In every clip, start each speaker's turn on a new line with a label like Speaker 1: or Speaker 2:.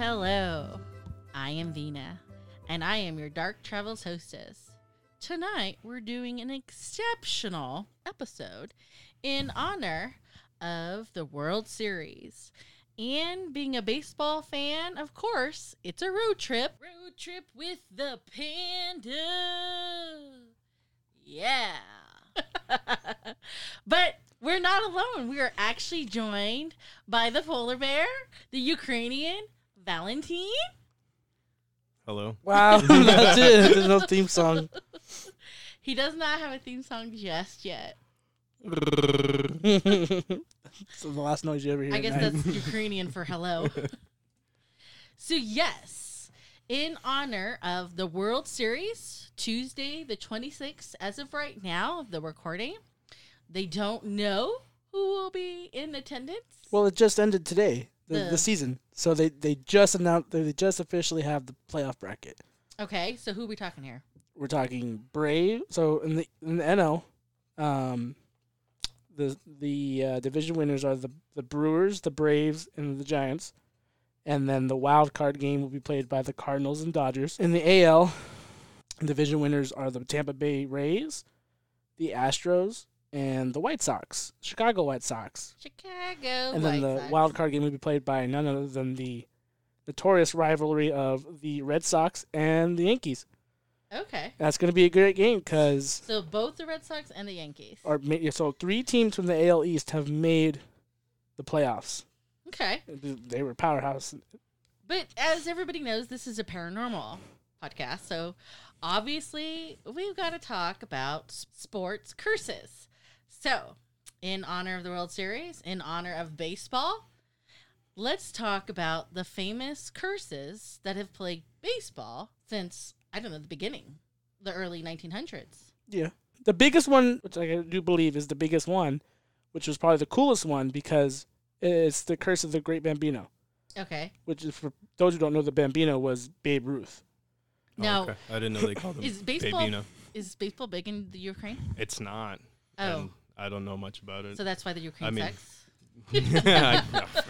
Speaker 1: Hello. I am Vina, and I am your Dark Travels hostess. Tonight, we're doing an exceptional episode in honor of the World Series. And being a baseball fan, of course, it's a road trip. Road trip with the panda. Yeah. but we're not alone. We are actually joined by the polar bear, the Ukrainian Valentin.
Speaker 2: Hello.
Speaker 3: Wow, that's it. There's no theme song.
Speaker 1: He does not have a theme song just yet.
Speaker 3: so the last noise you ever hear.
Speaker 1: I
Speaker 3: at
Speaker 1: guess
Speaker 3: night.
Speaker 1: that's Ukrainian for hello. so, yes, in honor of the World Series, Tuesday, the 26th, as of right now, of the recording, they don't know who will be in attendance.
Speaker 3: Well, it just ended today, the,
Speaker 1: The-
Speaker 3: the season. So they, they just announced they just officially have the playoff bracket.
Speaker 1: Okay, so who are we talking here?
Speaker 3: We're talking Brave. So in the in the NL, um, the the uh, division winners are the the Brewers, the Braves, and the Giants. And then the wild card game will be played by the Cardinals and Dodgers. In the AL, division winners are the Tampa Bay Rays, the Astros, and the White Sox, Chicago White Sox.
Speaker 1: Chicago.
Speaker 3: and then
Speaker 1: White
Speaker 3: the
Speaker 1: Sox.
Speaker 3: wild card game will be played by none other than the notorious rivalry of the Red Sox and the Yankees.
Speaker 1: Okay.
Speaker 3: That's going to be a great game because
Speaker 1: So both the Red Sox and the Yankees.
Speaker 3: are so three teams from the AL East have made the playoffs.
Speaker 1: Okay.
Speaker 3: They were powerhouse.
Speaker 1: But as everybody knows, this is a paranormal podcast. So obviously, we've got to talk about sports curses. So, in honor of the World Series, in honor of baseball, let's talk about the famous curses that have plagued baseball since, I don't know, the beginning, the early 1900s.
Speaker 3: Yeah, the biggest one, which I do believe is the biggest one, which was probably the coolest one because it's the curse of the Great Bambino.
Speaker 1: Okay.
Speaker 3: Which is for those who don't know, the Bambino was Babe Ruth.
Speaker 2: Oh,
Speaker 1: Now,
Speaker 2: okay. I didn't know they called him
Speaker 1: is baseball
Speaker 2: Babino.
Speaker 1: is baseball big in the Ukraine?
Speaker 2: It's not.
Speaker 1: Oh.
Speaker 2: And I don't know much about it.
Speaker 1: So that's why the Ukraine
Speaker 2: I mean-
Speaker 1: sucks?
Speaker 2: I,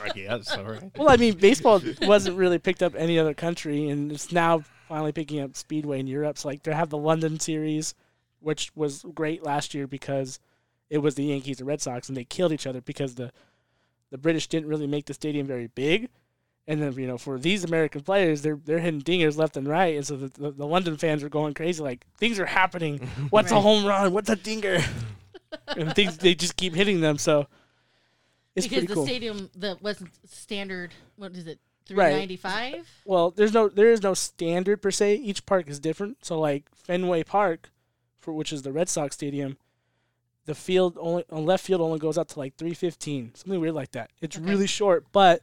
Speaker 2: I guess. All right.
Speaker 3: Well, I mean, baseball wasn't really picked up any other country, and it's now finally picking up speedway in Europe. So, like, they have the London series, which was great last year because it was the Yankees and Red Sox, and they killed each other because the the British didn't really make the stadium very big. And then, you know, for these American players, they're they're hitting dingers left and right, and so the, the, the London fans are going crazy, like things are happening. What's a home run? What's a dinger? And things they just keep hitting them. So it's
Speaker 1: because
Speaker 3: pretty
Speaker 1: the
Speaker 3: cool.
Speaker 1: stadium that wasn't standard. What is it? Three ninety five.
Speaker 3: well, there's no there is no standard per se. Each park is different. So like Fenway Park, for which is the Red Sox stadium, the field only on left field only goes out to like 315, something weird like that. It's
Speaker 1: Okay.
Speaker 3: really short, but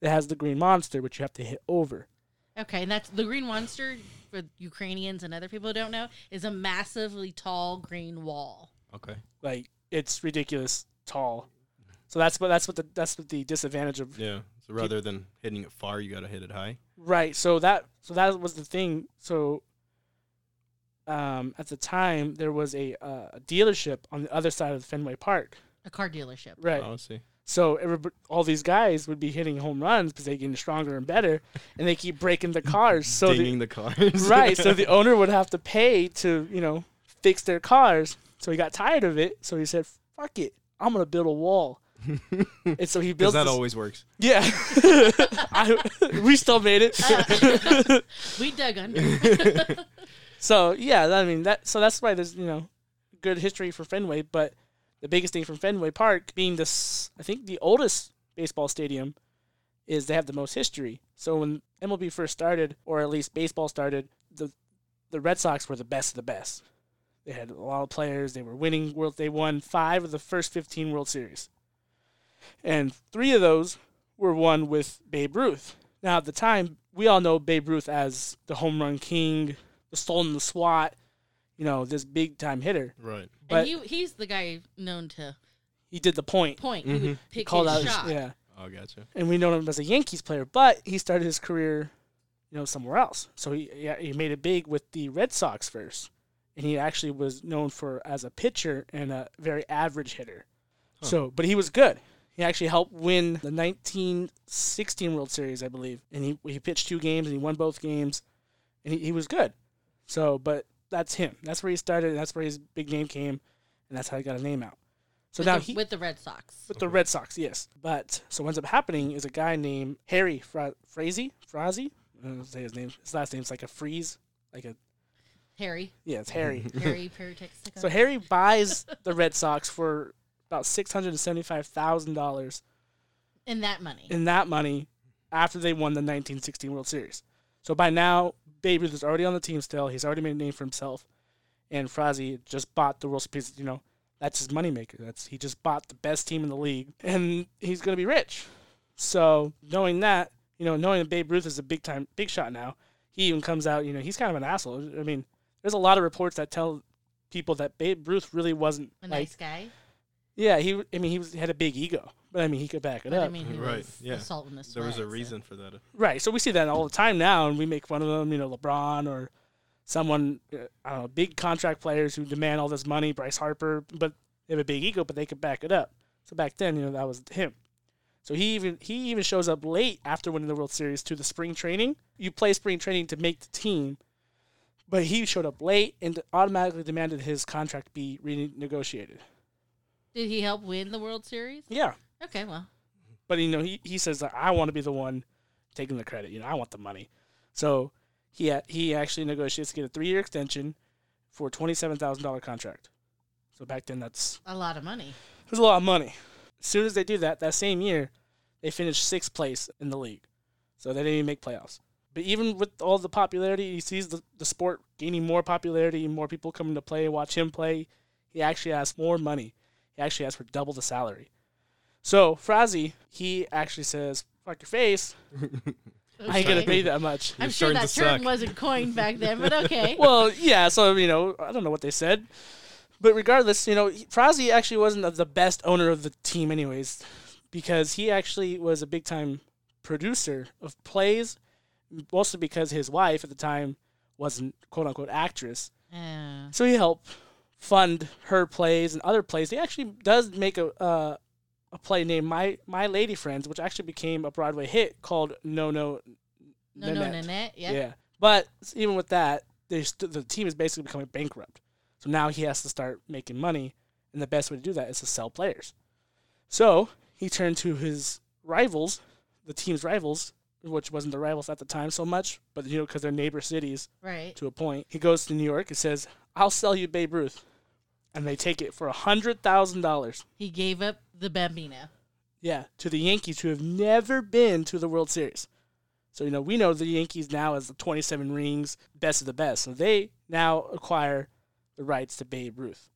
Speaker 3: it has the green monster, which you have to hit over.
Speaker 1: Okay, and that's the green monster for Ukrainians and other people who don't know is a massively tall green wall.
Speaker 2: Okay.
Speaker 3: Like it's ridiculous tall. So that's what that's what the that's what the disadvantage of
Speaker 2: Yeah. So rather than hitting it far, you got to hit it high.
Speaker 3: Right. So that so that was the thing. So um, at the time there was a uh, a dealership on the other side of Fenway Park.
Speaker 1: A car dealership.
Speaker 3: Right.
Speaker 2: Oh, I see.
Speaker 3: So everybody, all these guys would be hitting home runs because they're getting stronger and better, and they keep breaking the cars. So the,
Speaker 2: Dinging the cars.
Speaker 3: right. So the owner would have to pay to you know fix their cars. So he got tired of it. So he said, "Fuck it, I'm gonna build a wall." and so he
Speaker 2: Because
Speaker 3: built
Speaker 2: that
Speaker 3: this-
Speaker 2: always works.
Speaker 3: Yeah, I, we still made it.
Speaker 1: We dug under.
Speaker 3: So yeah, I mean that. So that's why there's you know good history for Fenway, but the biggest thing from Fenway Park being this, I think the oldest baseball stadium, is they have the most history. So when MLB first started, or at least baseball started, the the Red Sox were the best of the best. They had a lot of players. They were winning world. They won five of the first fifteen World Series, and three of those were won with Babe Ruth. Now at the time, we all know Babe Ruth as the home run king, the Sultan the SWAT, you know, this big time hitter.
Speaker 2: Right.
Speaker 3: But-
Speaker 1: and he, he's the guy known to
Speaker 3: He did the point.
Speaker 1: point. He
Speaker 2: Mhm.
Speaker 1: would pick
Speaker 3: Called
Speaker 1: his
Speaker 3: out,
Speaker 1: shot.
Speaker 3: yeah.
Speaker 2: Oh, gotcha.
Speaker 3: and we know him as a Yankees player, but he started his career, you know, somewhere else. So he yeah, he made it big with the Red Sox first, and he actually was known for as a pitcher and a very average hitter.
Speaker 2: Huh.
Speaker 3: So, but he was good. He actually helped win the 1916 World Series, I believe, and he he pitched two games and he won both games, and he, he was good. So, but that's him. That's where he started. And that's where his big name came, and that's how he got a name out. So
Speaker 1: with
Speaker 3: now
Speaker 1: the,
Speaker 3: he
Speaker 1: with the Red Sox.
Speaker 3: with the Red Sox, yes. But so what ends up happening is a guy named Harry Fra- Frazee, Frazee. I don't know say his name. His last name's like a freeze, like a
Speaker 1: Harry.
Speaker 3: yeah, it's Harry.
Speaker 1: Harry Peritextica.
Speaker 3: so Harry buys the Red Sox for about six hundred and seventy-five thousand dollars
Speaker 1: in that money.
Speaker 3: in that money after they won the 1916 World Series. So by now, Babe Ruth is already on the team still. He's already made a name for himself, and Frazee just bought the World Series. You know, that's his moneymaker. That's he just bought the best team in the league, and he's gonna be rich. So knowing that, you know, knowing that Babe Ruth is a big time big shot now, he even comes out. You know, he's kind of an asshole. I mean, there's a lot of reports that tell people that Babe Ruth really wasn't
Speaker 1: a
Speaker 3: like.
Speaker 1: nice guy.
Speaker 3: Yeah, he. I mean, he was had a big ego, but I mean, he could back it
Speaker 1: But
Speaker 3: up.
Speaker 1: I mean, he
Speaker 2: Right,
Speaker 1: was
Speaker 2: yeah.
Speaker 1: assaulting the
Speaker 2: There was a
Speaker 1: sweat, so-
Speaker 2: reason for that.
Speaker 3: Right. So we see that all the time now, and we make fun of them. You know, LeBron or someone, uh, I don't know, big contract players who demand all this money, Bryce Harper, but they have a big ego, but they could back it up. So back then, you know, that was him. So he even he even shows up late after winning the World Series to the spring training. You play spring training to make the team, but he showed up late and automatically demanded his contract be renegotiated.
Speaker 1: Did he help win the World Series?
Speaker 3: Yeah,
Speaker 1: Okay, well,
Speaker 3: but you know he, he says that I want to be the one taking the credit. You know I want the money. So he ha- he actually negotiates to get a three year extension for a twenty seven thousand dollar contract. So back then that's
Speaker 1: a lot of money.
Speaker 3: that's a lot of money. As soon as they do that, that same year, they finished sixth place in the league. So they didn't even make playoffs. But even with all the popularity, he sees the, the sport gaining more popularity, more people coming to play, watch him play. He actually asks more money. He actually asks for double the salary. So Frazee, he actually says, "Fuck your face! I ain't gonna pay that much."
Speaker 1: I'm
Speaker 2: You're
Speaker 1: sure
Speaker 2: starting
Speaker 1: that term
Speaker 2: suck.
Speaker 1: wasn't coined back then, but okay.
Speaker 3: well, yeah. So you know, I don't know what they said, but regardless, you know, Frazee actually wasn't the best owner of the team, anyways, because he actually was a big time producer of plays, mostly because his wife at the time wasn't quote unquote actress,
Speaker 1: Uh,
Speaker 3: so he helped fund her plays and other plays. He actually does make a uh, a play named My My Lady Friends, which actually became a Broadway hit called No No
Speaker 1: no, no,
Speaker 3: Nanette.
Speaker 1: Yeah.
Speaker 3: Yeah. But even with that, st- the team is basically becoming bankrupt. So now he has to start making money, and the best way to do that is to sell players. So he turned to his rivals, the team's rivals, which wasn't the rivals at the time so much, but you know because they're neighbor cities
Speaker 1: Right.
Speaker 3: to a point. He goes to New York and says, "I'll sell you Babe Ruth," and they take it for a hundred thousand dollars.
Speaker 1: He gave up the Bambino.
Speaker 3: Yeah, to the Yankees who have never been to the World Series. So you know we know the Yankees now as the 27 rings, best of the best. So they now acquire the rights to Babe Ruth.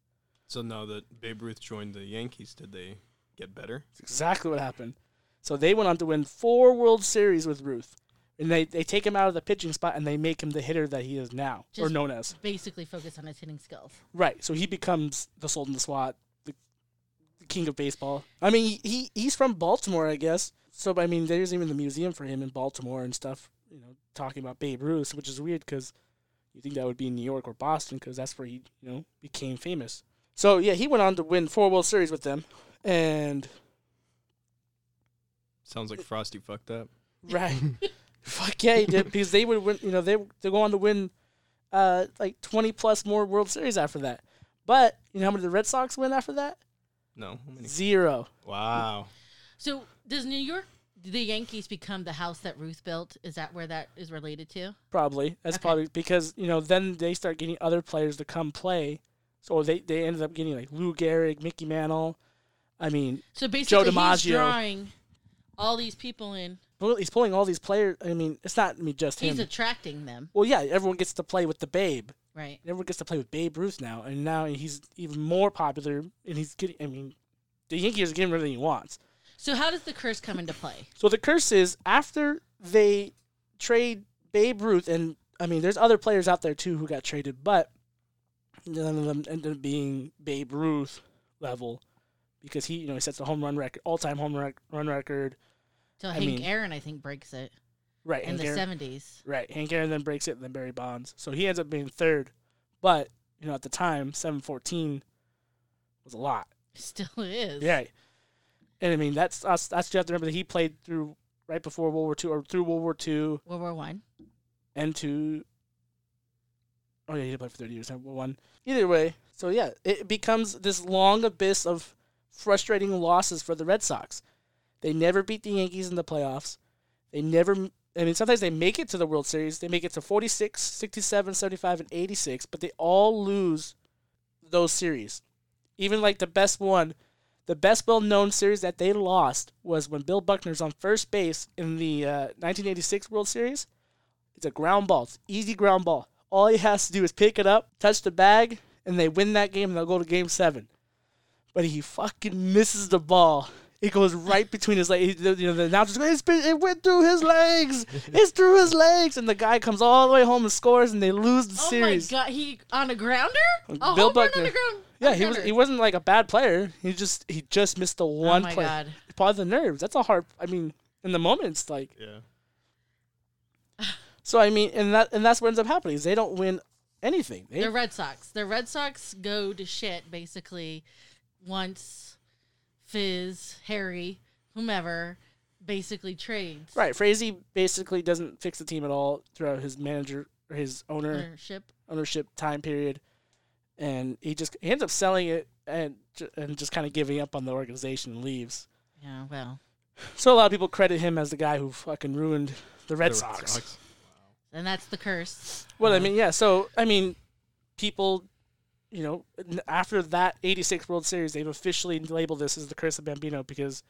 Speaker 2: So now that Babe Ruth joined the Yankees, did they get better?
Speaker 3: That's exactly what happened. So they went on to win four World Series with Ruth, and they they take him out of the pitching spot and they make him the hitter that he is now, or known as.
Speaker 1: Basically, focus on his hitting skills.
Speaker 3: Right. So he becomes the Sultan the SWAT, the, the king of baseball. I mean, he he's from Baltimore, I guess. So I mean, there's even the museum for him in Baltimore and stuff. You know, talking about Babe Ruth, which is weird because you think that would be in New York or Boston because that's where he you know became famous. So yeah, he went on to win four World Series with them, and
Speaker 2: Sounds like Frosty fucked up.
Speaker 3: right, fuck yeah, he did because they would win. You know, they they go on to win uh like twenty plus more World Series after that. But you know how many of the Red Sox win after that?
Speaker 2: No. How many?
Speaker 3: Zero.
Speaker 2: Wow.
Speaker 1: So, does New York, do the Yankees become the house that Ruth built? Is that where that is related to?
Speaker 3: Probably. That's
Speaker 1: Okay.
Speaker 3: probably because you know then they start getting other players to come play. So they they ended up getting like Lou Gehrig, Mickey Mantle. I mean,
Speaker 1: So basically, he's
Speaker 3: DiMaggio.
Speaker 1: drawing all these people in
Speaker 3: he's pulling all these players. I mean, it's not I mean just
Speaker 1: He's
Speaker 3: him.
Speaker 1: attracting them,
Speaker 3: well, yeah, everyone gets to play with the Babe.
Speaker 1: right?
Speaker 3: Everyone gets to play with Babe Ruth now, and now he's even more popular. And he's getting. I mean, the Yankees are getting everything he wants.
Speaker 1: So how does the curse come into play?
Speaker 3: So the curse is after they trade Babe Ruth, and I mean, there's other players out there too who got traded, but none of them ended up being Babe Ruth level because he, you know, he sets the home run record, all-time home rec- run record.
Speaker 1: So
Speaker 3: I
Speaker 1: Hank
Speaker 3: mean-
Speaker 1: Aaron, I think, breaks it
Speaker 3: Right,
Speaker 1: in
Speaker 3: Hank
Speaker 1: the seventies.
Speaker 3: right. Hank Aaron then breaks it, and then Barry Bonds. So he ends up being third, but you know, at the time, seven fourteen was a lot.
Speaker 1: Still is.
Speaker 3: Yeah, and I mean, that's us. That's you have to remember that he played through right before World War Two or through World War Two.
Speaker 1: World War One.
Speaker 3: and two. oh yeah, he did play for thirty years. Number one. Either way, so yeah, it becomes this long abyss of frustrating losses for the Red Sox. They never beat the Yankees in the playoffs. They never. I mean, sometimes they make it to the World Series. They make it to 46, 67, 75, and 86, but they all lose those series. Even like the best one, the best well known series that they lost was when Bill Buckner's on first base in the uh, 1986 World Series. It's a ground ball. It's easy ground ball. All he has to do is pick it up, touch the bag, and they win that game and they'll go to game seven. But he fucking misses the ball. It goes right between his legs. You know, the announcer's going, it's been, it went through his legs. It's through his legs. And the guy comes all the way home and scores, and they lose the
Speaker 1: Oh
Speaker 3: series.
Speaker 1: my god, he on a grounder? A
Speaker 3: Bill
Speaker 1: home run on
Speaker 3: Buckner.
Speaker 1: the ground.
Speaker 3: Yeah,
Speaker 1: on
Speaker 3: he was. He wasn't like a bad player. He just he just missed the oh one
Speaker 1: oh my
Speaker 3: play.
Speaker 1: god.
Speaker 3: Probably the nerves. That's a hard. I mean, in the moment, it's like
Speaker 2: Yeah.
Speaker 3: so. I mean, and that and that's what ends up happening is they don't win anything. They,
Speaker 1: The Red Sox. The Red Sox go to shit basically once Fizz, Harry, whomever basically trades
Speaker 3: right. Frazee basically doesn't fix the team at all throughout his manager or his owner
Speaker 1: ownership.
Speaker 3: ownership time period, and he just he ends up selling it and and just kind of giving up on the organization and leaves.
Speaker 1: Yeah, well.
Speaker 3: So a lot of people credit him as the guy who fucking ruined the Red
Speaker 2: The
Speaker 3: Sox.
Speaker 1: And that's the curse.
Speaker 3: Well, I mean, yeah. So I mean, people, you know, after that '86 World Series, they've officially labeled this as the curse of Bambino because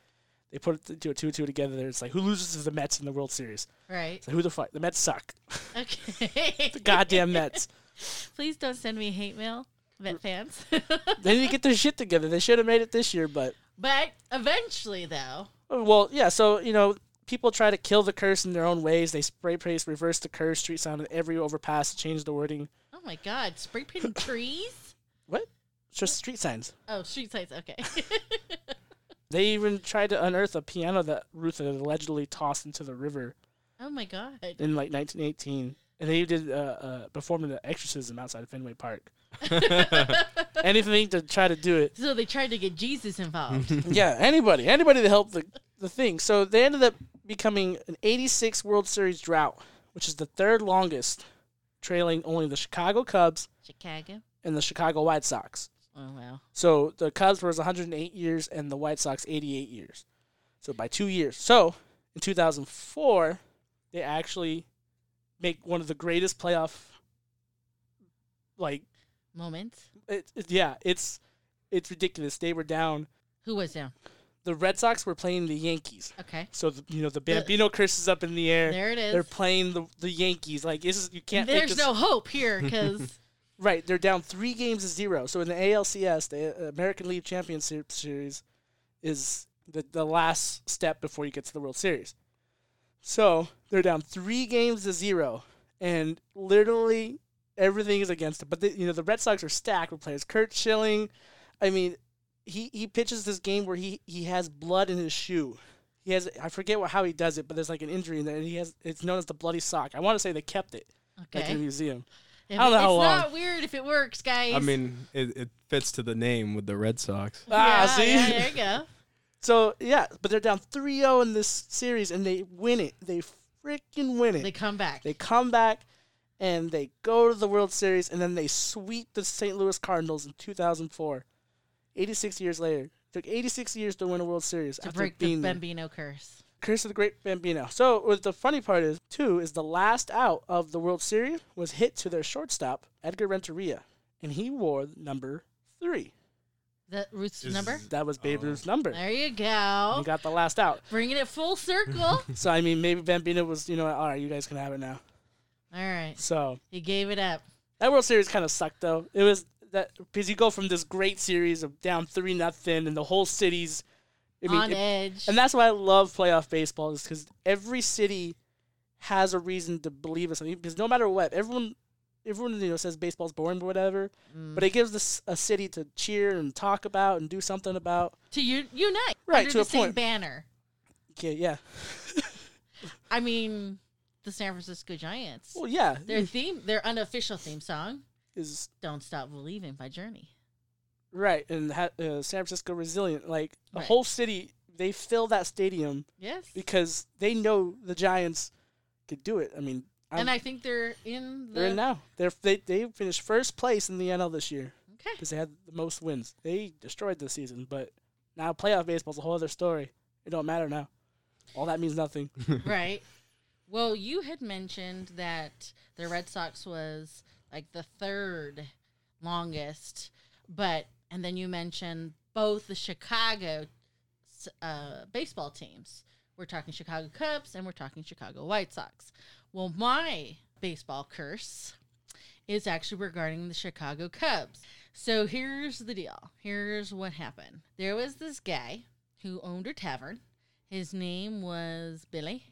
Speaker 3: they put it to a two-two together. There, it's like who loses to the Mets in the World Series?
Speaker 1: Right.
Speaker 3: Like, who the fuck? The Mets suck.
Speaker 1: Okay.
Speaker 3: The goddamn Mets.
Speaker 1: Please don't send me hate mail, Met fans.
Speaker 3: they need to get their shit together. They should have made it this year, but
Speaker 1: but eventually, though, oh,
Speaker 3: well, yeah. So you know, people try to kill the curse in their own ways. They spray paint, reverse the curse, street sign on every overpass, change the wording.
Speaker 1: oh my God, spray painting trees.
Speaker 3: What? It's just street signs.
Speaker 1: Oh, street signs. Okay.
Speaker 3: They even tried to unearth a piano that Ruth had allegedly tossed into the river
Speaker 1: oh my God.
Speaker 3: in like 1918, and they did uh, uh, perform an exorcism outside of Fenway Park. Anything to try to do it.
Speaker 1: So they tried to get Jesus involved.
Speaker 3: yeah, anybody, anybody to help the the thing. So they ended up becoming an 86 World Series drought, which is the third longest, trailing only the Chicago Cubs
Speaker 1: Chicago.
Speaker 3: And the Chicago White Sox.
Speaker 1: Oh wow.
Speaker 3: So the Cubs was 108 years and the White Sox 88 years. So by two years. So in 2004, they actually make one of the greatest playoff. Like
Speaker 1: Moments.
Speaker 3: it, it- yeah, it's it's ridiculous. They were down.
Speaker 1: Who was down?
Speaker 3: The Red Sox were playing the Yankees.
Speaker 1: Okay.
Speaker 3: So the, you know the Bambino curse is up in the air.
Speaker 1: There it is.
Speaker 3: They're playing the the Yankees. Like this is you can't.
Speaker 1: There's no hope here because
Speaker 3: Right, they're down three games to zero. So in the ALCS, the American League Championship Series, is the the last step before you get to the World Series. So they're down three games to zero, and literally everything is against them. But the, you know the Red Sox are stacked with players. Curt Schilling, I mean, he he pitches this game where he he has blood in his shoe. He has I forget what, how he does it, but there's like an injury in there, and he has it's known as the bloody sock. I want to say they kept it like in a museum.
Speaker 1: If-
Speaker 3: I don't know
Speaker 1: it's
Speaker 3: how long.
Speaker 1: not weird if it works, guys.
Speaker 2: I mean, it, it fits to the name with the Red Sox.
Speaker 3: Ah,
Speaker 1: yeah,
Speaker 3: see?
Speaker 1: yeah, there you go.
Speaker 3: So yeah, but they're down 3-0 in this series, and they win it. They freaking win it.
Speaker 1: They
Speaker 3: They,
Speaker 1: come back.
Speaker 3: They come back, and they go to the World Series, and then they sweep the St. Louis Cardinals in 2004. 86 years later, took 86 years to win a World Series
Speaker 1: to
Speaker 3: after
Speaker 1: break the
Speaker 3: being there.
Speaker 1: Curse.
Speaker 3: Curse of the Great Bambino. So what the funny part is too is the last out of the World Series was hit to their shortstop Edgar Renteria, and he wore number three.
Speaker 1: That Ruth's
Speaker 2: Is-
Speaker 1: number.
Speaker 3: That was Babe
Speaker 2: Oh.
Speaker 3: Ruth's number.
Speaker 1: There you go.
Speaker 3: He got the last out.
Speaker 1: Bringing it full circle.
Speaker 3: So I mean, maybe Bambino was, you know, all right, you guys can have it now.
Speaker 1: All right.
Speaker 3: So
Speaker 1: He gave it up.
Speaker 3: that World Series kind of sucked though. It was that because you go from this great series of down three nothing, and the whole city's. I mean,
Speaker 1: on
Speaker 3: it-
Speaker 1: edge.
Speaker 3: and that's why I love playoff baseball is because every city has a reason to believe in something. Because no matter what, everyone, everyone you know says baseball's boring or whatever,
Speaker 1: Mm.
Speaker 3: but it gives this a city to cheer and talk about and do something about.
Speaker 1: to u- unite
Speaker 3: Right,
Speaker 1: under
Speaker 3: to
Speaker 1: the
Speaker 3: a
Speaker 1: same
Speaker 3: point.
Speaker 1: banner.
Speaker 3: Okay, yeah.
Speaker 1: I mean, the San Francisco Giants.
Speaker 3: Well, yeah.
Speaker 1: Their theme, their unofficial theme song,
Speaker 3: is
Speaker 1: "Don't Stop Believing" by Journey.
Speaker 3: Right, and ha- uh, San Francisco resilient. Like the
Speaker 1: Right.
Speaker 3: whole city, they fill that stadium
Speaker 1: Yes.
Speaker 3: because they know the Giants could do it. I mean, I'm,
Speaker 1: and I think they're in the.
Speaker 3: they're in now. They're they they finished first place in the NL this year
Speaker 1: Okay.
Speaker 3: because they had the most wins. They destroyed the season, but now playoff baseball's a whole other story. It don't matter now. All that means nothing.
Speaker 1: right. Well, you had mentioned that the Red Sox was like the third longest, but and then you mentioned both the Chicago uh, baseball teams. We're talking Chicago Cubs and we're talking Chicago White Sox. Well, my baseball curse is actually regarding the Chicago Cubs. So here's the deal. Here's what happened. There was this guy who owned a tavern. His name was Billy.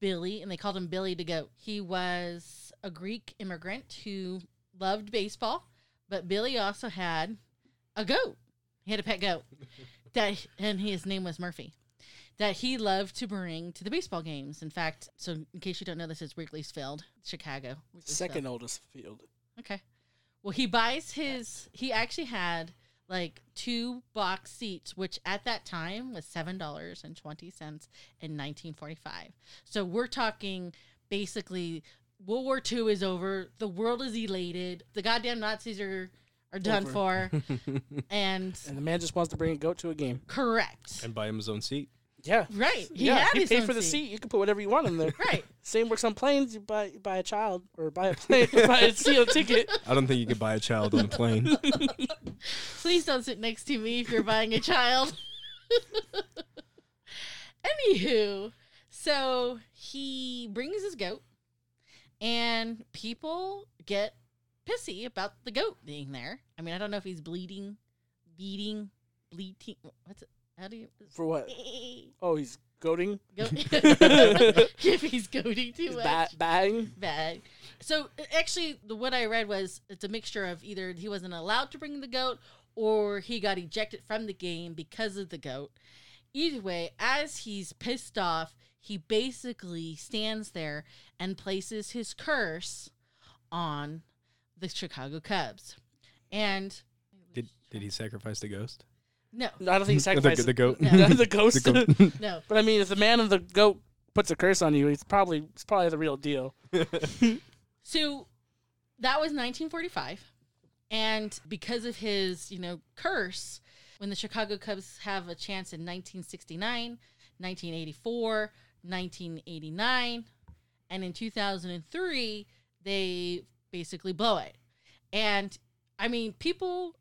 Speaker 1: Billy, and they called him Billy the Goat. He was a Greek immigrant who loved baseball, but Billy also had a goat. He had a pet goat that, and his name was Murphy. That he loved to bring to the baseball games. In fact, so in case you don't know, this is Wrigley's Field, Chicago. Wrigley's Field.
Speaker 3: Second oldest field.
Speaker 1: Okay. Well, he buys his. He actually had like two box seats, which at that time was seven dollars and twenty cents in nineteen forty five. So we're talking basically World War II is over. The world is elated. The goddamn Nazis are are done
Speaker 3: Over.
Speaker 1: for. and
Speaker 3: And the man just wants to bring a goat to a game.
Speaker 1: correct.
Speaker 2: and buy him his own seat.
Speaker 3: Yeah.
Speaker 1: Right. He
Speaker 3: yeah,
Speaker 1: had
Speaker 3: you
Speaker 1: his
Speaker 3: pay
Speaker 1: own
Speaker 3: for the seat. You can put whatever you want in there.
Speaker 1: Right.
Speaker 3: Same works on planes. You buy you buy a child or buy a plane, buy a CO ticket.
Speaker 2: I don't think you could buy a child on a plane.
Speaker 1: Please don't sit next to me if you're buying a child. Anywho, so he brings his goat, and people get pissy about the goat being there. I mean, I don't know if he's bleeding, beating, bleating. What's it? How do you?
Speaker 3: For what? Oh, he's goading.
Speaker 1: Goat. if he's goading too
Speaker 3: He's
Speaker 1: much
Speaker 3: ba- batting.
Speaker 1: bad. So uh, actually, the what I read was it's a mixture of either he wasn't allowed to bring the goat or he got ejected from the game because of the goat. Either way, as he's pissed off, he basically stands there and places his curse on the Chicago Cubs. And
Speaker 2: Did did he sacrifice the ghost?
Speaker 1: no,
Speaker 3: No, I don't think he
Speaker 2: The,
Speaker 3: sacrificed
Speaker 2: the goat.
Speaker 1: No.
Speaker 3: the ghost.
Speaker 2: The goat.
Speaker 1: no.
Speaker 3: but I mean, if the man of the goat puts a curse on you, it's probably it's probably the real deal.
Speaker 1: So that was 1945. And because of his, you know, curse, when the Chicago Cubs have a chance in 1969, 1984, 1989, and in 2003, they basically blow it. And I mean, people,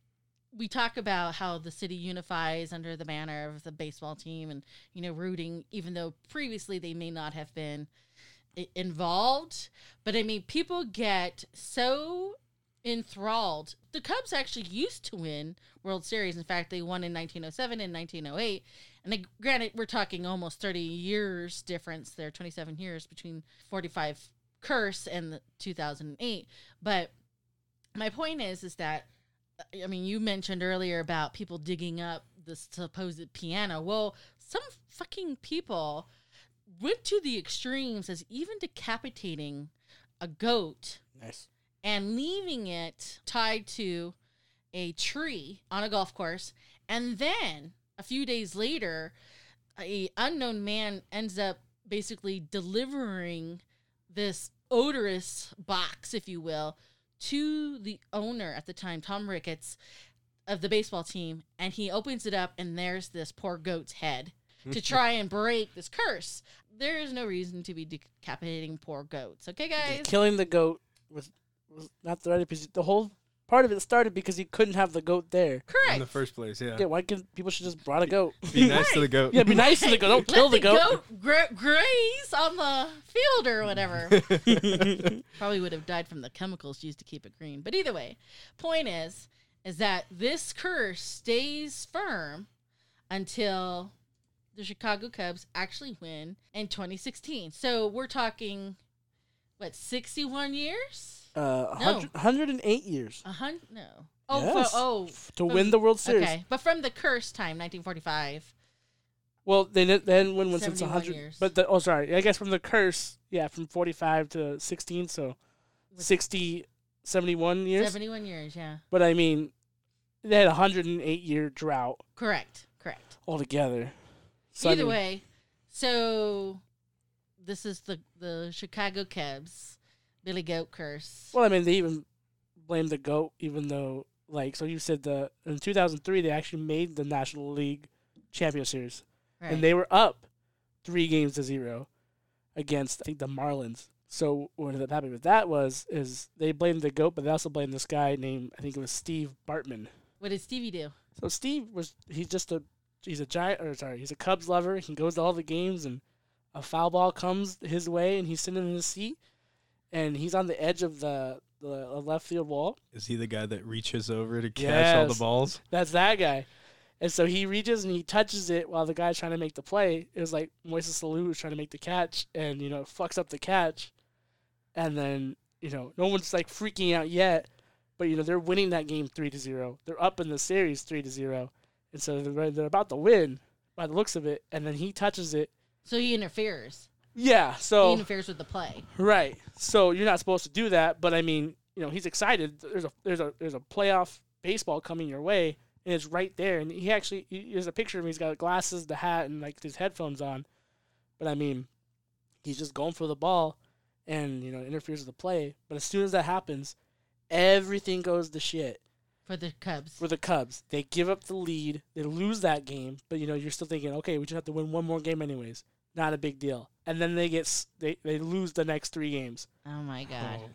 Speaker 1: we talk about how the city unifies under the banner of the baseball team and, you know, rooting, even though previously they may not have been involved. But I mean, people get so enthralled. The Cubs actually used to win World Series. In fact, they won in 1907 and 1908. And they, granted, we're talking almost 30 years difference there, 27 years between 45 curse and the 2008. But my point is, is that I mean, you mentioned earlier about people digging up the supposed piano. Well, some fucking people went to the extremes as even decapitating a goat
Speaker 3: Nice.
Speaker 1: and leaving it tied to a tree on a golf course and then a few days later a unknown man ends up basically delivering this odorous box if you will to the owner at the time Tom Ricketts of the baseball team and he opens it up and there's this poor goat's head to try and break this curse there is no reason to be decapitating poor goats okay guys
Speaker 3: Killing the goat was was not the right position. The whole part of it started because he couldn't have the goat there.
Speaker 1: Correct.
Speaker 2: In the first place, yeah.
Speaker 3: Yeah, why can people should just brought a goat?
Speaker 2: Be nice to the goat.
Speaker 3: yeah, be nice to the goat. Don't
Speaker 1: Let
Speaker 3: kill the goat.
Speaker 1: gra- graze on the field or whatever. Probably would have died from the chemicals used to keep it green. But either way, point is, is that this curse stays firm until the Chicago Cubs actually win in 2016. So we're talking, what, 61 years?
Speaker 3: Uh,
Speaker 1: No.
Speaker 3: 100, 108 years
Speaker 1: A hundred? No. Oh,
Speaker 3: Yes.
Speaker 1: for, oh,
Speaker 3: to
Speaker 1: from-
Speaker 3: win the World Series.
Speaker 1: okay. But from the curse time, 1945.
Speaker 3: Well, they didn't, they hadn't won one since
Speaker 1: 71
Speaker 3: 100.
Speaker 1: years.
Speaker 3: But the, oh, sorry. I guess from the curse, yeah, from 45 to 16, so
Speaker 1: With
Speaker 3: 60, 71 years.
Speaker 1: 71 years, yeah.
Speaker 3: But I mean, they had a 108 year drought
Speaker 1: Correct. Correct.
Speaker 3: altogether. So, I
Speaker 1: Either
Speaker 3: mean,
Speaker 1: way, so this is the the Chicago Cubs, Billy Goat curse.
Speaker 3: Well, I mean, they even blamed the goat, even though, like, so you said the in 2003 they actually made the National League Champion Series,
Speaker 1: Right.
Speaker 3: and they were up three games to zero against I think the Marlins. So what ended up happening with that was is they blamed the goat, but they also blamed this guy named I think it was Steve Bartman.
Speaker 1: what did Stevie do?
Speaker 3: So Steve was he's just a he's a giant or sorry he's a Cubs lover. He goes to all the games and a foul ball comes his way and he's sitting in his seat and he's on the edge of the the left field wall.
Speaker 2: Is he the guy that reaches over to catch all the balls?
Speaker 3: That's that guy. And so he reaches and he touches it while the guy's trying to make the play. It was like Moises Alou was trying to make the catch and, you know, fucks up the catch. And then, you know, no one's like freaking out yet. But, you know, they're winning that game 3 to 0. They're up in the series 3 to 0. And so they're, they're about to win by the looks of it. And then he touches it.
Speaker 1: So he interferes.
Speaker 3: Yeah.
Speaker 1: He
Speaker 3: So,
Speaker 1: interferes with the play.
Speaker 3: right. So you're not supposed to do that. But I mean, you know, he's excited. There's a, there's a, there's a playoff baseball coming your way and it's right there. And he actually, he, there's a picture of him. He's got glasses, the hat, and like his headphones on. But I mean, he's just going for the ball, and you know interferes with the play. But as soon as that happens, everything goes to shit
Speaker 1: For the Cubs.
Speaker 3: for the Cubs. They give up the lead. They lose that game, but you know you're still thinking, okay, we just have to win one more game anyways. Not a big deal. And then they get s- they they lose the next three games.
Speaker 1: oh my oh. God.
Speaker 2: Oh.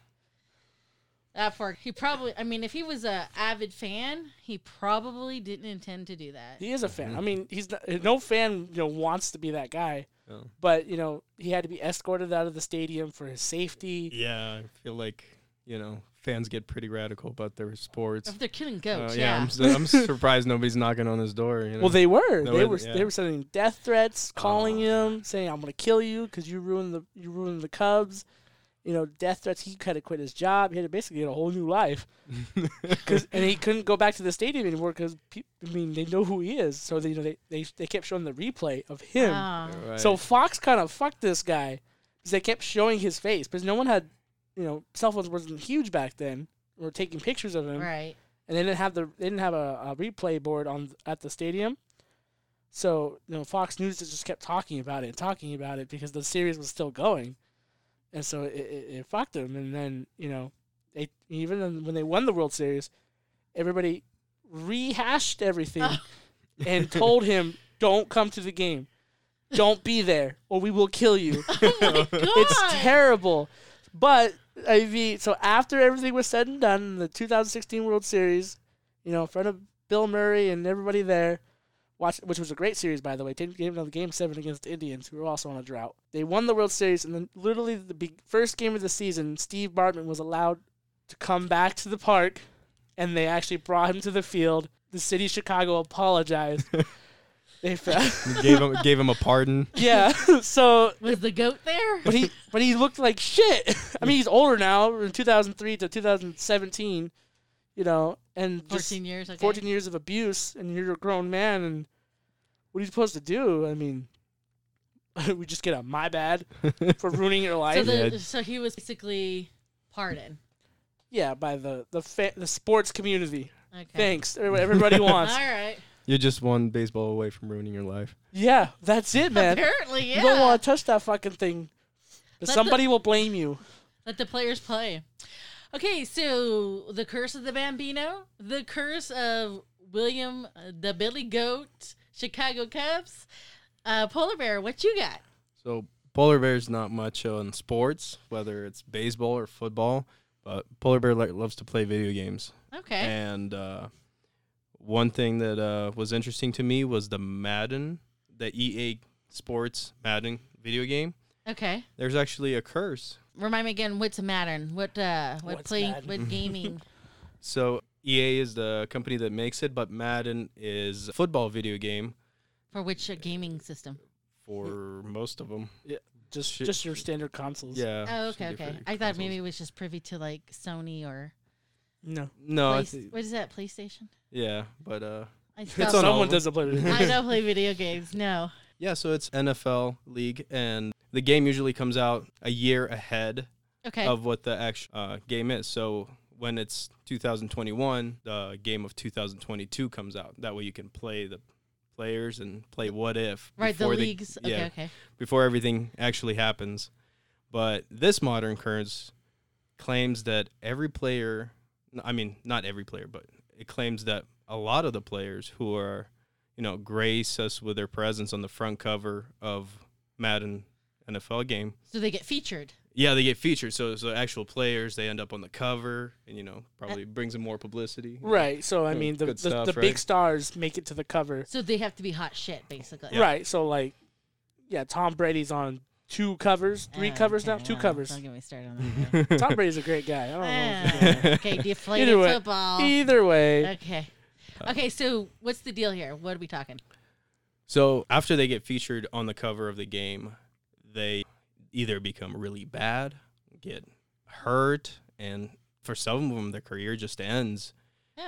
Speaker 1: That part. He probably. I mean, if he was a avid fan, he probably didn't intend to do that.
Speaker 3: He is a fan. I mm-hmm. mean, he's not, eh, no fan. You know, wants to be that guy.
Speaker 2: Oh.
Speaker 3: But you know, he had to be escorted out of the stadium for his safety.
Speaker 2: Yeah, I feel like you know fans get pretty radical about their sports.
Speaker 1: If they're killing
Speaker 2: Uh,
Speaker 1: goats,
Speaker 2: yeah,
Speaker 1: yeah.
Speaker 2: I'm, su- I'm surprised nobody's knocking on his door. You know?
Speaker 3: Well, they were.
Speaker 2: No,
Speaker 3: they
Speaker 2: it-
Speaker 3: were.
Speaker 2: yeah.
Speaker 3: They were sending death threats, calling
Speaker 2: Oh.
Speaker 3: him, saying, "I'm gonna kill you because you ruined the you ruined the Cubs." You know, death threats. He had to quit his job. He had to basically get a whole new life. Cause, and he couldn't go back to the stadium anymore because I mean they know who he is. So they, you know they, they they kept showing the replay of him.
Speaker 1: Ah.
Speaker 2: Right.
Speaker 3: So Fox kind of fucked this guy because they kept showing his face because no one had, you know, cell phones wasn't huge back then. We were taking pictures of him,
Speaker 1: right.
Speaker 3: and they didn't have the they didn't have a, a replay board on at the stadium. So you know, Fox News just kept talking about it, and talking about it because the series was still going, and so it, it, it fucked him. And then you know, they even when they won the World Series, everybody rehashed everything
Speaker 1: Oh.
Speaker 3: and told him, "Don't come to the game, don't be there, or we will kill you."
Speaker 1: Oh my God.
Speaker 3: it's terrible. But I mean, so after everything was said and done, in the 2016 World Series, you know, in front of Bill Murray and everybody there, watch, which was a great series by the way. Game of game seven against the Indians, who were also on a drought. They won the World Series, and then literally the first game of the season, Steve Bartman was allowed to come back to the park, and they actually brought him to the field. The city of Chicago apologized. they felt,
Speaker 2: gave him gave him a pardon.
Speaker 3: yeah. so
Speaker 1: Was the goat there?
Speaker 3: but he but he looked like shit. I mean, he's older now, in 2003 to 2017, you know, and
Speaker 1: 14 years. Okay.
Speaker 3: 14 years of abuse, and you're a grown man, and what are you supposed to do? I mean, we just get a my bad for ruining your
Speaker 1: So,
Speaker 3: life.
Speaker 1: the, so he was basically pardoned.
Speaker 3: yeah, by the the fa- the sports community.
Speaker 1: Okay.
Speaker 3: Thanks, everybody wants.
Speaker 1: right.
Speaker 2: You're just one baseball away from ruining your life.
Speaker 3: Yeah, that's it, man.
Speaker 1: Apparently, yeah.
Speaker 3: You don't want to touch that fucking thing. But
Speaker 1: Let the-
Speaker 3: somebody will blame you.
Speaker 1: Let the players play. Okay, so the curse of the Bambino, the curse of William uh, the Billy Goat, Chicago Cubs, uh, Polar Bear. What you got?
Speaker 2: So polar bear's not much on sports, whether it's baseball or football, But polar bear like loves to play video games,
Speaker 1: Okay.
Speaker 2: and uh, one thing that uh, was interesting to me was the Madden, the EA Sports Madden video game.
Speaker 1: Okay.
Speaker 2: There's actually a curse.
Speaker 1: Remind me again. What's a Madden? What uh? What
Speaker 3: What's
Speaker 1: play?
Speaker 3: Madden?
Speaker 1: What gaming?
Speaker 2: So EA is the company that makes it, but Madden is a football video game
Speaker 1: for which uh, gaming system?
Speaker 2: for most of them. Yeah.
Speaker 3: Just
Speaker 2: Shit.
Speaker 3: just your standard consoles.
Speaker 2: Yeah.
Speaker 1: Oh,
Speaker 2: some
Speaker 1: okay, okay.
Speaker 2: different
Speaker 1: I thought
Speaker 2: consoles.
Speaker 1: maybe it was just privy to like Sony or
Speaker 3: No.
Speaker 2: No, I
Speaker 1: Play-
Speaker 2: thi-
Speaker 1: what is that? PlayStation.
Speaker 2: Yeah, but uh,
Speaker 1: I
Speaker 2: It's on
Speaker 3: Someone
Speaker 2: of
Speaker 3: doesn't play it.
Speaker 1: I don't play video games. No.
Speaker 2: yeah. So it's NFL league, and the game usually comes out a year ahead
Speaker 1: Okay.
Speaker 2: of what the actual uh, game is. So when it's 2021, the game of 2022 comes out. That way you can play the players and play what if.
Speaker 1: right. The
Speaker 2: before
Speaker 1: leagues. okay.
Speaker 2: yeah.
Speaker 1: Okay.
Speaker 2: before everything actually happens. But this modern curse claims that every player, I mean, not every player, but it claims that a lot of the players who are, you know, grace us with their presence on the front cover of Madden NFL game.
Speaker 1: So they get featured.
Speaker 2: Yeah, they get featured. So, so actual players, they end up on the cover, and you know, probably brings them more publicity.
Speaker 3: Right. So I mean, the the,
Speaker 2: stuff,
Speaker 3: the
Speaker 2: right?
Speaker 3: big stars make it to the cover.
Speaker 1: So they have to be hot shit, basically.
Speaker 2: Yeah.
Speaker 3: Right. So like, yeah, Tom Brady's on two covers, three
Speaker 1: Oh,
Speaker 3: covers
Speaker 1: okay,
Speaker 3: now, two
Speaker 1: well,
Speaker 3: covers.
Speaker 1: Don't get me started on that.
Speaker 3: Tom Brady's a great guy. I don't know.
Speaker 1: Ah, okay, deflated
Speaker 3: Either way.
Speaker 1: football.
Speaker 3: Either way,
Speaker 1: Okay. Okay, so what's the deal here? What are we talking?
Speaker 2: So after they get featured on the cover of the game, they either become really bad, get hurt, and for some of them, their career just ends.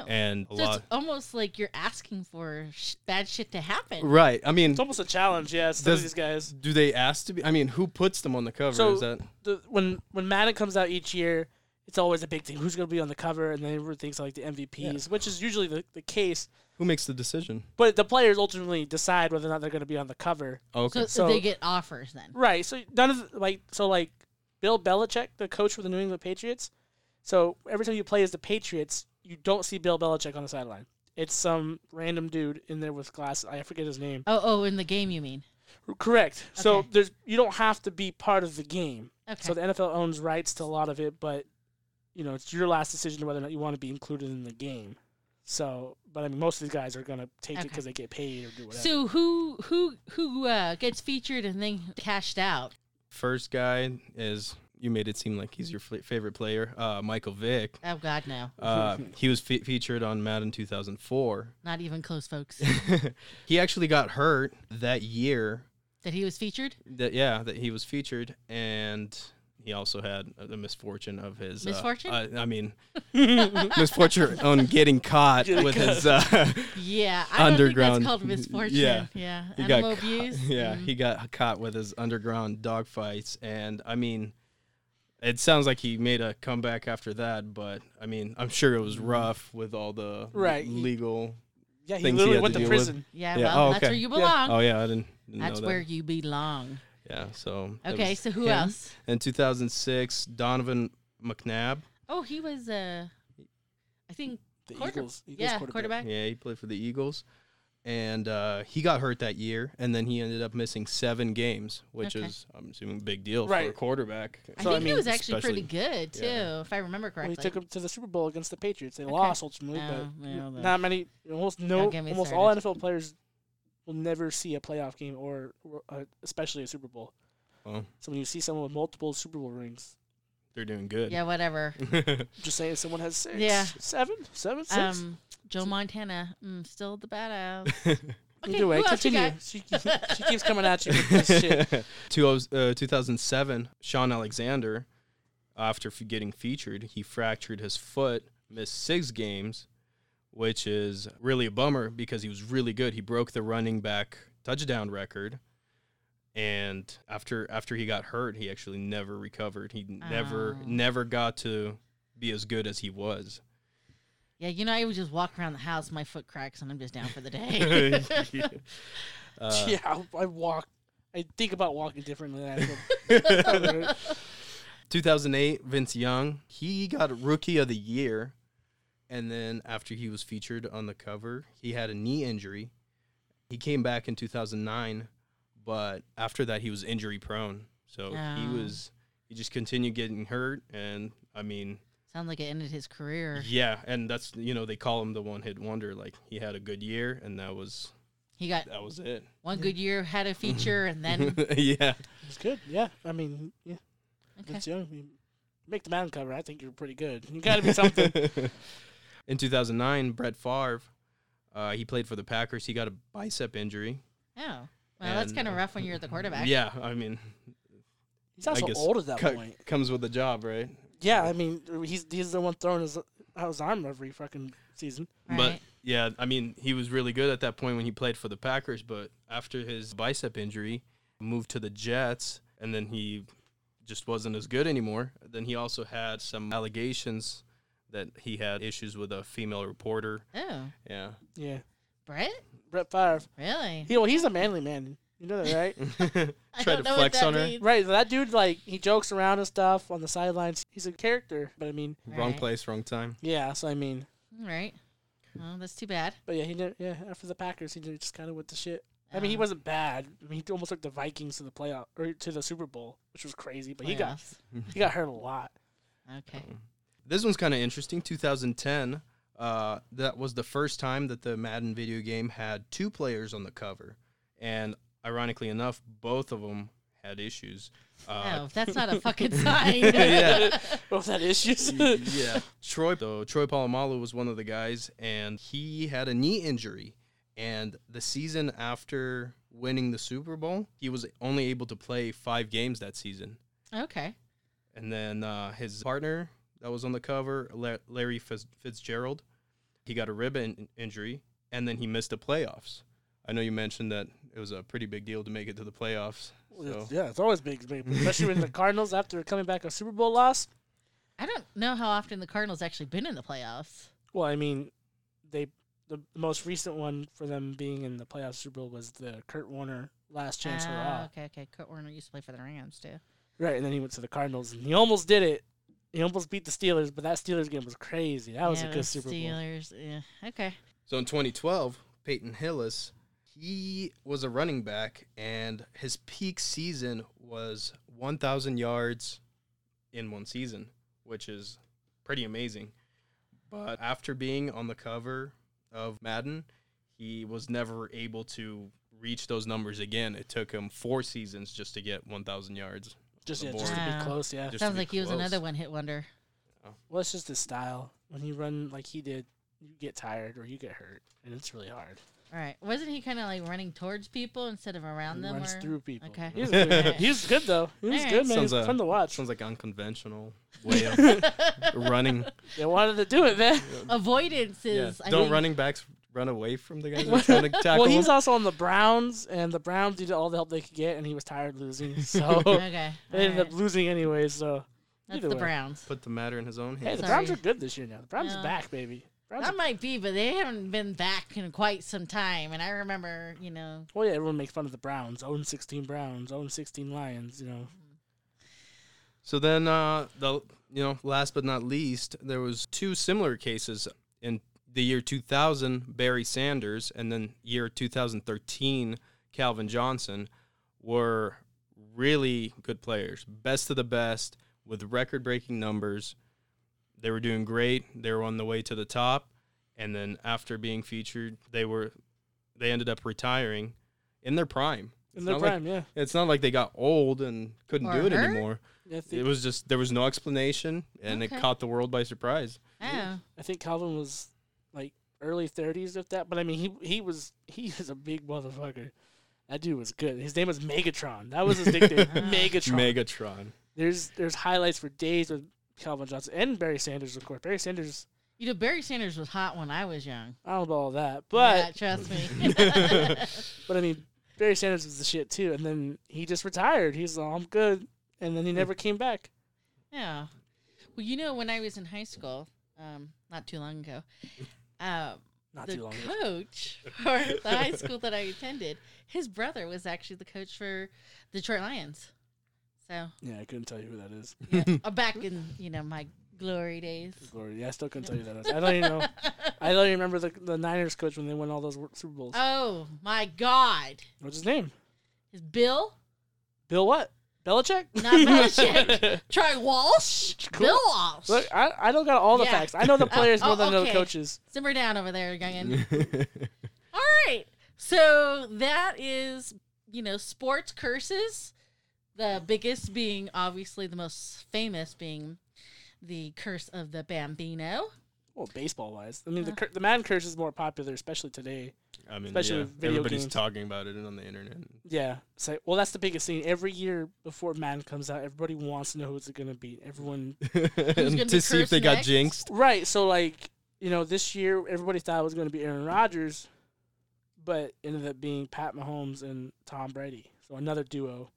Speaker 1: Oh.
Speaker 2: And a
Speaker 1: so
Speaker 2: lot,
Speaker 1: it's almost like you're asking for sh- bad shit to happen.
Speaker 2: right? I mean,
Speaker 3: it's almost a challenge. Yeah, some of these guys.
Speaker 2: do they ask to be? I mean, who puts them on the cover?
Speaker 3: So-
Speaker 2: Is that
Speaker 3: The, when when Madden comes out each year, it's always a big thing. Who's going to be on the cover, and then everyone thinks like the MVPs, which is usually the, the case.
Speaker 2: who makes the decision?
Speaker 3: But the players ultimately decide whether or not they're going to be on the cover.
Speaker 2: Oh, okay,
Speaker 1: So,
Speaker 3: So-
Speaker 1: they get offers then.
Speaker 3: Right. So none of the, like so like Bill Belichick, the coach for the New England Patriots. So every time you play as the Patriots, you don't see Bill Belichick on the sideline. It's some random dude in there with glasses. I forget his name.
Speaker 1: Oh, oh, in the game you mean?
Speaker 3: Correct. So there's you don't have to be part of the game.
Speaker 1: Okay.
Speaker 3: So the NFL owns rights to a lot of it, but you know it's your last decision whether or not you want to be included in the game. So, but I mean, most of these guys are gonna take it because they get paid or do whatever.
Speaker 1: so who who who uh, gets featured and then cashed out?
Speaker 2: first guy is you made it seem like he's your f- favorite player, uh, Michael Vick.
Speaker 1: Oh God, no,
Speaker 2: Uh, he was fe- featured on Madden 2004.
Speaker 1: not even close, folks.
Speaker 2: he actually got hurt that year
Speaker 1: that he was featured.
Speaker 2: that yeah that he was featured and he also had uh, the misfortune of his uh,
Speaker 1: Misfortune?
Speaker 2: uh, i mean misfortune on getting caught
Speaker 3: Getting
Speaker 2: with his uh,
Speaker 1: Yeah, I don't
Speaker 2: Underground-
Speaker 1: think that's called misfortune.
Speaker 2: yeah.
Speaker 1: yeah.
Speaker 2: he
Speaker 1: Animal
Speaker 2: got ca-
Speaker 1: abuse.
Speaker 2: yeah
Speaker 1: Mm.
Speaker 2: he got caught with his underground dog fights and i mean it sounds like he made a comeback after that but i mean i'm sure it was rough with all the
Speaker 3: Right.
Speaker 2: legal
Speaker 3: yeah, he
Speaker 2: things he
Speaker 3: literally
Speaker 2: had
Speaker 3: went
Speaker 2: to
Speaker 3: to
Speaker 2: deal with.
Speaker 3: prison.
Speaker 1: yeah,
Speaker 2: Yeah,
Speaker 1: well,
Speaker 2: oh,
Speaker 1: that's where you
Speaker 3: Yeah.
Speaker 1: belong.
Speaker 2: oh yeah i didn't, didn't
Speaker 1: that's
Speaker 2: know
Speaker 1: where
Speaker 2: that
Speaker 1: you belong.
Speaker 2: yeah so
Speaker 1: Okay, so who
Speaker 2: him.
Speaker 1: else?
Speaker 2: in 2006 donovan mcnabb
Speaker 1: Oh, he was uh, I think
Speaker 3: The
Speaker 1: Quarter-
Speaker 3: Eagles, Eagles
Speaker 1: yeah, quarterback.
Speaker 2: Yeah, he played for the Eagles, and uh, he got hurt that year, and then he ended up missing seven games, which
Speaker 1: Okay.
Speaker 2: is I'm assuming a big deal for a quarterback.
Speaker 1: I
Speaker 3: So, I
Speaker 1: think he was actually pretty good too,
Speaker 2: yeah.
Speaker 1: if I remember
Speaker 3: Well, he took him to the Super Bowl against the Patriots. They
Speaker 1: Okay.
Speaker 3: lost ultimately,
Speaker 1: Oh,
Speaker 3: but
Speaker 1: well,
Speaker 3: not many. Almost no.
Speaker 1: Don't
Speaker 3: Almost all. NFL players will never see a playoff game or, or uh, especially a Super Bowl.
Speaker 2: Well,
Speaker 3: So when you see someone with multiple Super Bowl rings,
Speaker 2: they're doing good.
Speaker 1: yeah, whatever.
Speaker 3: just saying someone has six,
Speaker 1: Yeah.
Speaker 3: seven, seven, six.
Speaker 1: Um, Joe Montana, mm, still the badass. Okay,
Speaker 3: Either way,
Speaker 1: who else you
Speaker 3: continue.
Speaker 1: got?
Speaker 3: She, she keeps coming at you with this shit.
Speaker 2: Two oh- uh, 2007, Shaun Alexander, after f- getting featured, he fractured his foot, missed six games, which is really a bummer because he was really good. He broke the running back touchdown record. And after after he got hurt, he actually never recovered. He never
Speaker 1: Oh.
Speaker 2: never got to be as good as he was.
Speaker 1: Yeah, you know, I would just walk around the house, my foot cracks, and I'm just down for the day.
Speaker 2: Uh,
Speaker 3: yeah, I, I walk. I think about walking differently than I
Speaker 2: 2008, Vince Young, he got Rookie of the Year, and then after he was featured on the cover, he had a knee injury. He came back in 2009, but after that, he was injury prone. So he
Speaker 1: Oh.
Speaker 2: was he just continued getting hurt, and I mean,
Speaker 1: Sounds like it ended his career.
Speaker 2: Yeah, and that's you know they call him the one hit wonder. Like he had a good year, and that was
Speaker 1: He got
Speaker 2: that was it.
Speaker 1: one good year, had a feature, and then
Speaker 2: yeah,
Speaker 3: It's good. Yeah. I mean, yeah.
Speaker 1: okay.
Speaker 3: That's young. You make the Madden cover. I think you're pretty good. You got to be something.
Speaker 2: In 2009, Brett Favre, uh, he played for the Packers. He got a bicep injury.
Speaker 1: Oh, well, that's kind of
Speaker 2: uh,
Speaker 1: rough when you're the quarterback.
Speaker 2: Yeah, I mean,
Speaker 3: He's also
Speaker 2: I guess
Speaker 3: old at that
Speaker 2: co-
Speaker 3: point.
Speaker 2: comes with the job, right?
Speaker 3: Yeah, I mean, he's he's the one throwing his out his arm every fucking season.
Speaker 1: Right.
Speaker 2: But yeah, I mean, he was really good at that point when he played for the Packers. But after his bicep injury, moved to the Jets, and then he just wasn't as good anymore. Then he also had some allegations that he had issues with a female reporter.
Speaker 1: oh,
Speaker 2: Yeah.
Speaker 3: Yeah,
Speaker 1: Brett?
Speaker 3: Brett Favre.
Speaker 1: Really?
Speaker 3: He, well, he's a manly man. You know that, right?
Speaker 1: I
Speaker 2: Try to
Speaker 1: know
Speaker 2: flex
Speaker 1: what that
Speaker 2: on her.
Speaker 1: means.
Speaker 3: right. That dude, like, he jokes around and stuff on the sidelines. He's a character, but I mean,
Speaker 2: Wrong
Speaker 1: Right.
Speaker 2: place, wrong time.
Speaker 3: yeah. So I mean,
Speaker 1: All right. Well, that's too bad.
Speaker 3: but yeah, he did. Yeah, after the Packers, he did just kind of with the shit. I mean, he
Speaker 1: Uh,
Speaker 3: wasn't bad. I mean, he almost took the Vikings to the playoff or to the Super Bowl, which was crazy. But he got
Speaker 1: playoffs.
Speaker 3: he got hurt a lot.
Speaker 1: Okay.
Speaker 2: This one's kind of interesting. 2010, uh, that was the first time that the Madden video game had two players on the cover, and ironically enough, both of them had issues. Uh,
Speaker 1: oh, that's not a fucking sign.
Speaker 2: Yeah.
Speaker 3: Both had issues.
Speaker 2: yeah, Troy. So Troy Polamalu was one of the guys, and he had a knee injury. And the season after winning the Super Bowl, he was only able to play five games that season.
Speaker 1: Okay.
Speaker 2: And then uh, his partner that was on the cover, Larry Fitzgerald, he got a rib in- injury, and then he missed the playoffs. I know you mentioned that it was a pretty big deal to make it to the playoffs. So
Speaker 3: It's- yeah, it's always big, big, especially when the Cardinals after coming back a Super Bowl loss.
Speaker 1: I don't know how often the Cardinals actually been in the playoffs.
Speaker 3: Well, I mean, they the, the most recent one for them being in the playoffs Super Bowl was the Kurt Warner last chance
Speaker 1: Ah,
Speaker 3: hurrah.
Speaker 1: okay, okay. Kurt Warner used to play for the Rams too.
Speaker 3: Right, and then he went to the Cardinals and he almost did it. He almost beat the Steelers, but that Steelers game was crazy. That was
Speaker 1: yeah,
Speaker 3: a good
Speaker 1: those
Speaker 3: Super Bowl.
Speaker 1: Steelers. Yeah. Okay.
Speaker 2: So in 2012, Peyton Hillis, he was a running back, and his peak season was 1,000 yards in one season, which is pretty amazing. But after being on the cover of Madden, he was never able to reach those numbers again. It took him four seasons just to get 1,000 yards.
Speaker 3: Just
Speaker 2: the
Speaker 3: yeah, just to
Speaker 1: board.
Speaker 3: be close. Yeah.
Speaker 2: Just to
Speaker 1: Sounds
Speaker 2: be
Speaker 1: like he was
Speaker 2: close.
Speaker 1: another one hit wonder.
Speaker 3: Well, it's just his style. When you run like he did, you get tired or you get hurt, and it's really hard.
Speaker 1: All right. Wasn't he kind of like running towards people instead of around
Speaker 3: he
Speaker 1: them?
Speaker 3: runs
Speaker 1: or?
Speaker 3: through people.
Speaker 1: Okay.
Speaker 3: He was good. He was good though. He was
Speaker 1: Alright.
Speaker 3: good, man.
Speaker 2: Sounds,
Speaker 3: He was
Speaker 2: uh,
Speaker 3: fun to watch.
Speaker 2: Sounds like unconventional way of running.
Speaker 3: They wanted to do it, man.
Speaker 1: Avoidance
Speaker 2: Yeah.
Speaker 1: I
Speaker 2: Don't
Speaker 1: think-
Speaker 2: running backs run away from the guys that are trying to tackle
Speaker 3: well, he's
Speaker 2: them?
Speaker 3: also on the Browns, and the Browns needed all the help they could get, and he was tired losing, so
Speaker 1: Okay.
Speaker 3: they ended
Speaker 1: alright.
Speaker 3: up losing anyway. So
Speaker 1: That's the
Speaker 3: way.
Speaker 1: Browns.
Speaker 2: Put the matter in his own hands.
Speaker 3: hey,
Speaker 2: hands.
Speaker 3: the
Speaker 1: Sorry.
Speaker 3: Browns are good this year now. The Browns
Speaker 1: Yeah.
Speaker 3: are back, baby. Browns
Speaker 1: That
Speaker 3: are,
Speaker 1: might be, but they haven't been back in quite some time. And I remember, you know,
Speaker 3: well, yeah, everyone makes fun of the Browns. Own 16 Browns, own 16 Lions. You know,
Speaker 2: So then, uh, the you know, last but not least, there was two similar cases in the year 2000. Barry Sanders and then year 2013, Calvin Johnson were really good players, best of the best with record-breaking numbers. They were doing great. They were on the way to the top, and then after being featured, they were they ended up retiring in their prime.
Speaker 3: in
Speaker 2: It's
Speaker 3: their
Speaker 2: not like-
Speaker 3: prime, yeah.
Speaker 2: It's not like they got old and couldn't
Speaker 1: Or
Speaker 2: do it
Speaker 1: hurt?
Speaker 2: anymore.
Speaker 3: yeah
Speaker 2: It was just there was no explanation, and
Speaker 1: Okay.
Speaker 2: it caught the world by surprise.
Speaker 1: oh,
Speaker 3: I think Calvin was like early 30s, if that. But I mean, he he was he was a big motherfucker. That dude was good. His name was Megatron. That was his nickname. Megatron.
Speaker 2: Megatron.
Speaker 3: There's there's highlights for days with Calvin Johnson and Barry Sanders, of course. Barry Sanders,
Speaker 1: you know, Barry Sanders was hot when I was young.
Speaker 3: I don't know about all that, but
Speaker 1: yeah, trust me.
Speaker 3: but I mean, Barry Sanders was the shit too. And then he just retired. He's like, I'm good, and then he never came back.
Speaker 1: yeah. Well, you know, when I was in high school, um, not too long ago, um,
Speaker 3: Not
Speaker 1: the
Speaker 3: too long ago.
Speaker 1: coach for the high school that I attended, his brother was actually the coach for the Detroit Lions. So
Speaker 3: Yeah, I couldn't tell you who that is.
Speaker 1: yeah, uh, back in you know my glory days.
Speaker 3: Glory. Yeah, I still couldn't tell you that. Is. I don't even know. I don't even remember the the Niners coach when they won all those Super Bowls.
Speaker 1: Oh my God!
Speaker 3: What's his name?
Speaker 1: Is Bill
Speaker 3: Bill what? Belichick?
Speaker 1: Not Belichick. Try Walsh.
Speaker 3: Cool.
Speaker 1: Bill Walsh.
Speaker 3: Look, I, I don't got all the
Speaker 1: Yeah.
Speaker 3: facts. I know the oh, players
Speaker 1: Oh,
Speaker 3: more than I know the
Speaker 1: okay.
Speaker 3: coaches.
Speaker 1: Simmer down over there, youngin. All right. So that is, you know, sports curses. The biggest being obviously the most famous being the curse of the Bambino.
Speaker 3: Well, baseball wise, I mean, the
Speaker 1: Yeah.
Speaker 3: cur- the Madden curse is more popular, especially today.
Speaker 2: I mean,
Speaker 3: Especially
Speaker 2: yeah,
Speaker 3: video
Speaker 2: everybody's
Speaker 3: games.
Speaker 2: talking about it on the internet.
Speaker 3: Yeah, so well, that's the biggest thing. Every year before Madden comes out, everybody wants to know who's it gonna be. Everyone,
Speaker 1: gonna be
Speaker 2: see if they
Speaker 1: cursed
Speaker 2: got jinxed.
Speaker 3: right? So like, you know, this year everybody thought it was gonna be Aaron Rodgers, but ended up being Pat Mahomes and Tom Brady. So another duo.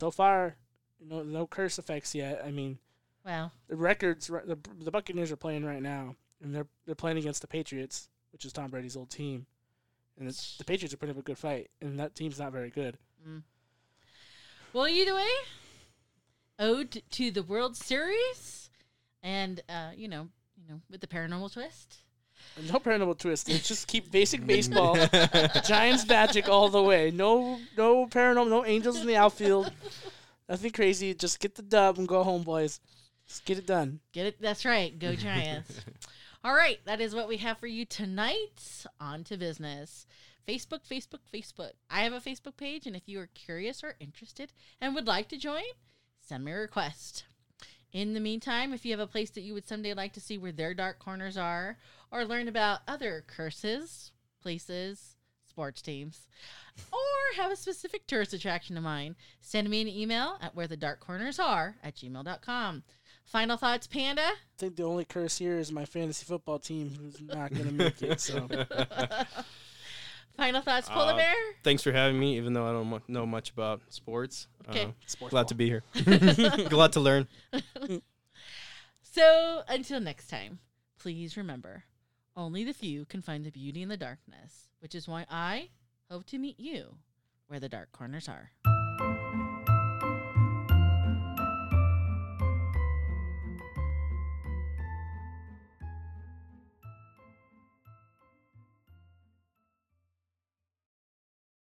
Speaker 3: So far, no no curse effects yet. I mean,
Speaker 1: Wow.
Speaker 3: the records, the the Buccaneers are playing right now, and they're they're playing against the Patriots, which is Tom Brady's old team, and it's, the Patriots are putting up a good fight, and that team's not very good.
Speaker 1: Well, either way, ode to the World Series, and uh, you know, you know, with the paranormal twist.
Speaker 3: No paranormal twist. It's just keep basic baseball. Giants magic all the way. No, no paranormal. No angels in the outfield. Nothing crazy. Just get the dub and go home, boys. Just get it done.
Speaker 1: Get it? That's right. Go Giants. All right, that is what we have for you tonight. On to business. Facebook, Facebook, Facebook. I have a Facebook page, and if you are curious or interested and would like to join, send me a request. In the meantime, if you have a place that you would someday like to see where their dark corners are, or learn about other curses, places, sports teams, or have a specific tourist attraction in mind, send me an email at where the dark corners are at gmail.com. Final thoughts, Panda?
Speaker 3: I think the only curse here is my fantasy football team, who's not gonna make it. So
Speaker 1: Final thoughts, Polar
Speaker 2: Uh,
Speaker 1: Bear?
Speaker 2: Thanks for having me, even though I don't mu- know much about sports.
Speaker 1: Okay.
Speaker 2: Uh,
Speaker 3: sports
Speaker 2: glad
Speaker 3: ball.
Speaker 2: to be here. glad to learn.
Speaker 1: So, until next time, please remember only the few can find the beauty in the darkness, which is why I hope to meet you where the dark corners are.